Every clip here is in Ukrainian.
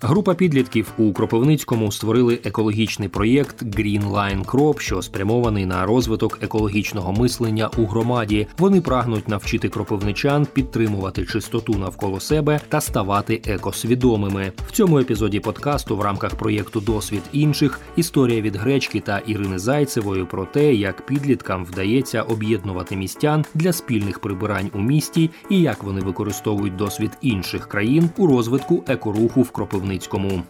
Група підлітків у Кропивницькому створили екологічний проєкт Green Line Crop, що спрямований на розвиток екологічного мислення у громаді. Вони прагнуть навчити кропивничан підтримувати чистоту навколо себе та ставати екосвідомими. В цьому епізоді подкасту в рамках проєкту Досвід інших історія від гречки та Ірини Зайцевої про те, як підліткам вдається об'єднувати містян для спільних прибирань у місті і як вони використовують досвід інших країн у розвитку екоруху в Кропивницькому. Кропивницькому.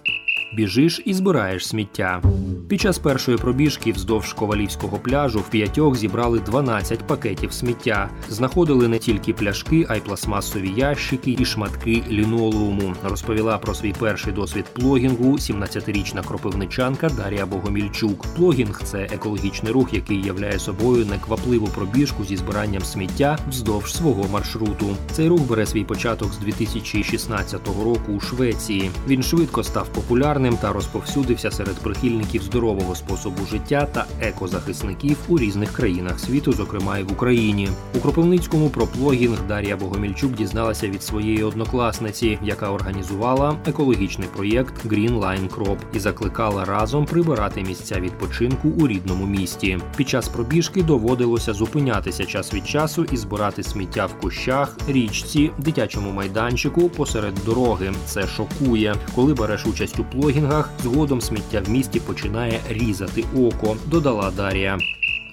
Біжиш і збираєш сміття. Під час першої пробіжки вздовж ковалівського пляжу в п'ятьох зібрали 12 пакетів сміття. Знаходили не тільки пляшки, а й пластмасові ящики і шматки лінолеуму. Розповіла про свій перший досвід плогінгу 17-річна кропивничанка Дар'я Богомільчук. Плогінг це екологічний рух, який являє собою неквапливу пробіжку зі збиранням сміття вздовж свого маршруту. Цей рух бере свій початок з 2016 року у Швеції. Він швидко став популярним популярним та розповсюдився серед прихильників здорового способу життя та екозахисників у різних країнах світу, зокрема і в Україні. У Кропивницькому про плогінг Дар'я Богомільчук дізналася від своєї однокласниці, яка організувала екологічний проєкт Green Line Crop і закликала разом прибирати місця відпочинку у рідному місті. Під час пробіжки доводилося зупинятися час від часу і збирати сміття в кущах, річці, дитячому майданчику посеред дороги. Це шокує, коли береш участь у плогінгу, плогінгах згодом сміття в місті починає різати око, додала Дарія.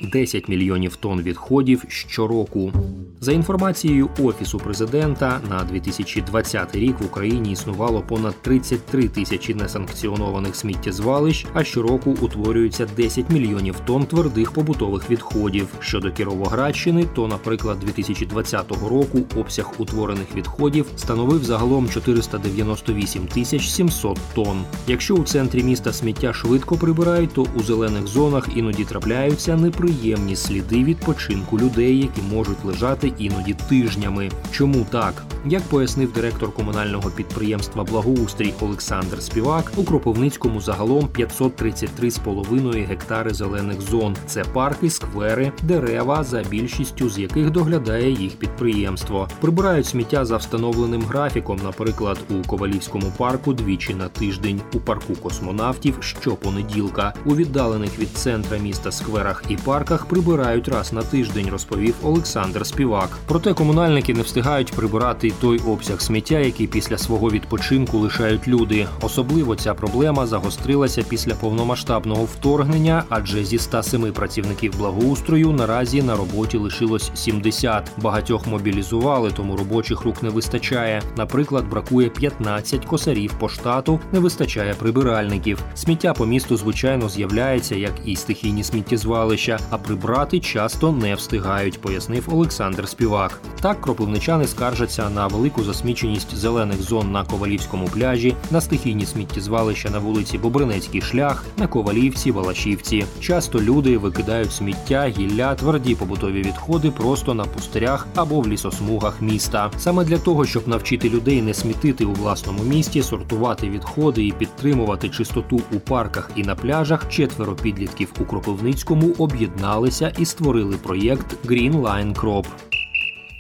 10 мільйонів тонн відходів щороку. За інформацією офісу президента, на 2020 рік в Україні існувало понад 33 тисячі несанкціонованих сміттєзвалищ, а щороку утворюється 10 мільйонів тонн твердих побутових відходів. Щодо Кіровоградщини, то, наприклад, 2020 року обсяг утворених відходів становив загалом 498 тисяч 700 тонн. Якщо у центрі міста сміття швидко прибирають, то у зелених зонах іноді трапляються неприємні неприємні сліди відпочинку людей, які можуть лежати іноді тижнями. Чому так? Як пояснив директор комунального підприємства Благоустрій Олександр Співак, у Кропивницькому загалом 533,5 гектари зелених зон. Це парки, сквери, дерева, за більшістю з яких доглядає їх підприємство. Прибирають сміття за встановленим графіком, наприклад, у Ковалівському парку двічі на тиждень, у парку космонавтів щопонеділка, у віддалених від центра міста скверах і парках парках прибирають раз на тиждень, розповів Олександр Співак. Проте комунальники не встигають прибирати той обсяг сміття, який після свого відпочинку лишають люди. Особливо ця проблема загострилася після повномасштабного вторгнення, адже зі 107 працівників благоустрою наразі на роботі лишилось 70. Багатьох мобілізували, тому робочих рук не вистачає. Наприклад, бракує 15 косарів по штату, не вистачає прибиральників. Сміття по місту звичайно з'являється, як і стихійні сміттєзвалища а прибрати часто не встигають, пояснив Олександр Співак. Так кропивничани скаржаться на велику засміченість зелених зон на ковалівському пляжі, на стихійні сміттєзвалища на вулиці Бобринецький шлях, на ковалівці, Валашівці. Часто люди викидають сміття, гілля, тверді побутові відходи просто на пустирях або в лісосмугах міста. Саме для того, щоб навчити людей не смітити у власному місті, сортувати відходи і підтримувати чистоту у парках і на пляжах, четверо підлітків у Кропивницькому об'єднали об'єдналися і створили проєкт Green Line Crop.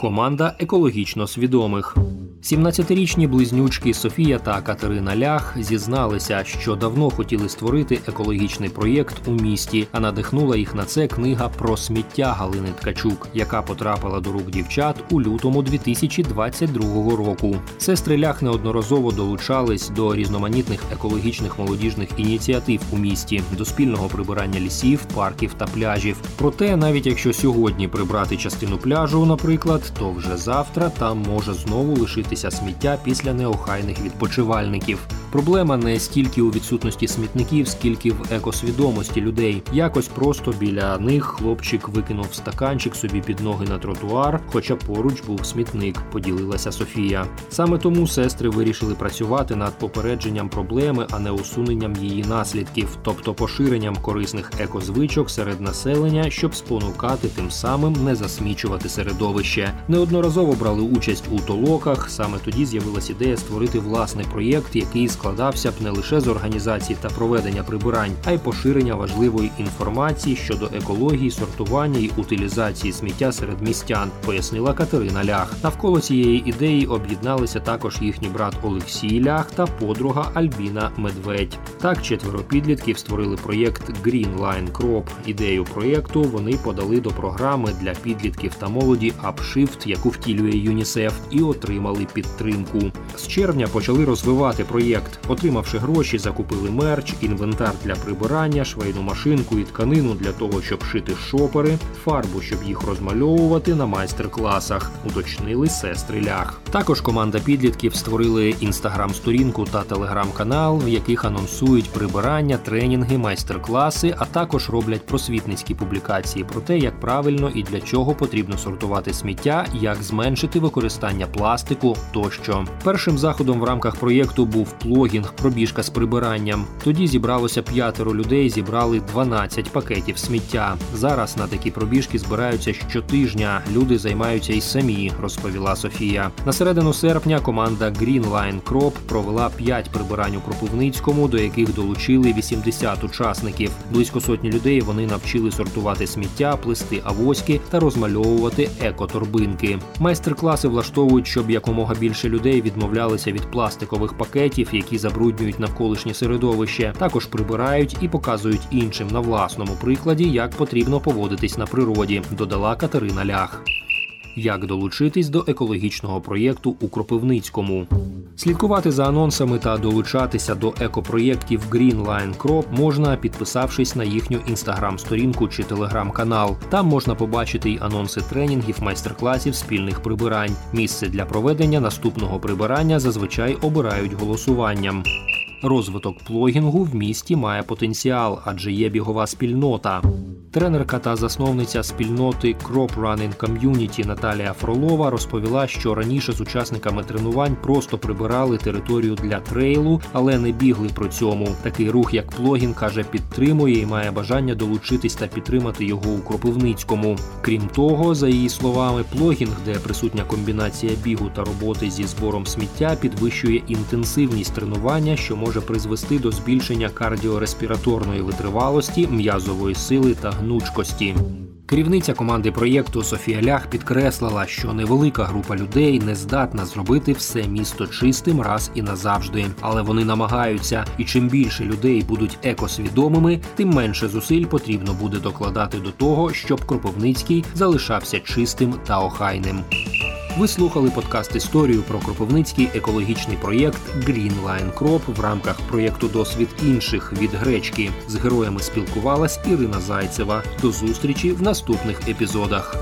Команда екологічно свідомих. 17-річні близнючки Софія та Катерина Лях зізналися, що давно хотіли створити екологічний проєкт у місті, а надихнула їх на це книга про сміття Галини Ткачук, яка потрапила до рук дівчат у лютому 2022 року. Сестри Лях неодноразово долучались до різноманітних екологічних молодіжних ініціатив у місті, до спільного прибирання лісів, парків та пляжів. Проте, навіть якщо сьогодні прибрати частину пляжу, наприклад, то вже завтра там може знову лишитися з'явитися сміття після неохайних відпочивальників. Проблема не стільки у відсутності смітників, скільки в екосвідомості людей. Якось просто біля них хлопчик викинув стаканчик собі під ноги на тротуар, хоча поруч був смітник, поділилася Софія. Саме тому сестри вирішили працювати над попередженням проблеми, а не усуненням її наслідків, тобто поширенням корисних екозвичок серед населення, щоб спонукати тим самим не засмічувати середовище. Неодноразово брали участь у толоках. Саме тоді з'явилась ідея створити власний проєкт, який складає складався б не лише з організації та проведення прибирань, а й поширення важливої інформації щодо екології, сортування і утилізації сміття серед містян, пояснила Катерина Лях. Навколо цієї ідеї об'єдналися також їхній брат Олексій Лях та подруга Альбіна Медведь. Так, четверо підлітків створили проєкт Green Line Crop. Ідею проєкту вони подали до програми для підлітків та молоді Upshift, яку втілює ЮНІСЕФ, і отримали підтримку. З червня почали розвивати проєкт. Отримавши гроші, закупили мерч, інвентар для прибирання, швейну машинку і тканину для того, щоб шити шопери, фарбу, щоб їх розмальовувати на майстер-класах. Уточнили сестри Лях. Також команда підлітків створили інстаграм-сторінку та телеграм-канал, в яких анонсують прибирання, тренінги, майстер-класи, а також роблять просвітницькі публікації про те, як правильно і для чого потрібно сортувати сміття, як зменшити використання пластику тощо. Першим заходом в рамках проєкту був плогінг пробіжка з прибиранням. Тоді зібралося п'ятеро людей, зібрали 12 пакетів сміття. Зараз на такі пробіжки збираються щотижня. Люди займаються і самі, розповіла Софія. На середину серпня команда Green Line Crop провела 5 прибирань у Кропивницькому, до яких долучили 80 учасників. Близько сотні людей вони навчили сортувати сміття, плести авоськи та розмальовувати екоторбинки. Майстер-класи влаштовують, щоб якомога більше людей відмовлялися від пластикових пакетів, які забруднюють навколишнє середовище. Також прибирають і показують іншим на власному прикладі, як потрібно поводитись на природі. Додала Катерина Лях. Як долучитись до екологічного проєкту у Кропивницькому? Слідкувати за анонсами та долучатися до екопроєктів Green Line Crop можна, підписавшись на їхню інстаграм-сторінку чи телеграм-канал. Там можна побачити й анонси тренінгів, майстер-класів, спільних прибирань. Місце для проведення наступного прибирання зазвичай обирають голосуванням. Розвиток плогінгу в місті має потенціал, адже є бігова спільнота. Тренерка та засновниця спільноти Crop Running Community Наталія Фролова розповіла, що раніше з учасниками тренувань просто прибирали територію для трейлу, але не бігли при цьому. Такий рух, як плогін, каже, підтримує і має бажання долучитись та підтримати його у Кропивницькому. Крім того, за її словами, плогінг, де присутня комбінація бігу та роботи зі збором сміття, підвищує інтенсивність тренування, що може призвести до збільшення кардіореспіраторної витривалості, м'язової сили та гнучкості. Керівниця команди проєкту Софія Лях підкреслила, що невелика група людей не здатна зробити все місто чистим раз і назавжди, але вони намагаються, і чим більше людей будуть екосвідомими, тим менше зусиль потрібно буде докладати до того, щоб Кропивницький залишався чистим та охайним. Ви слухали подкаст історію про Кропивницький екологічний проєкт Green Line Crop в рамках проєкту Досвід інших від гречки. З героями спілкувалась Ірина Зайцева. До зустрічі в наступних епізодах.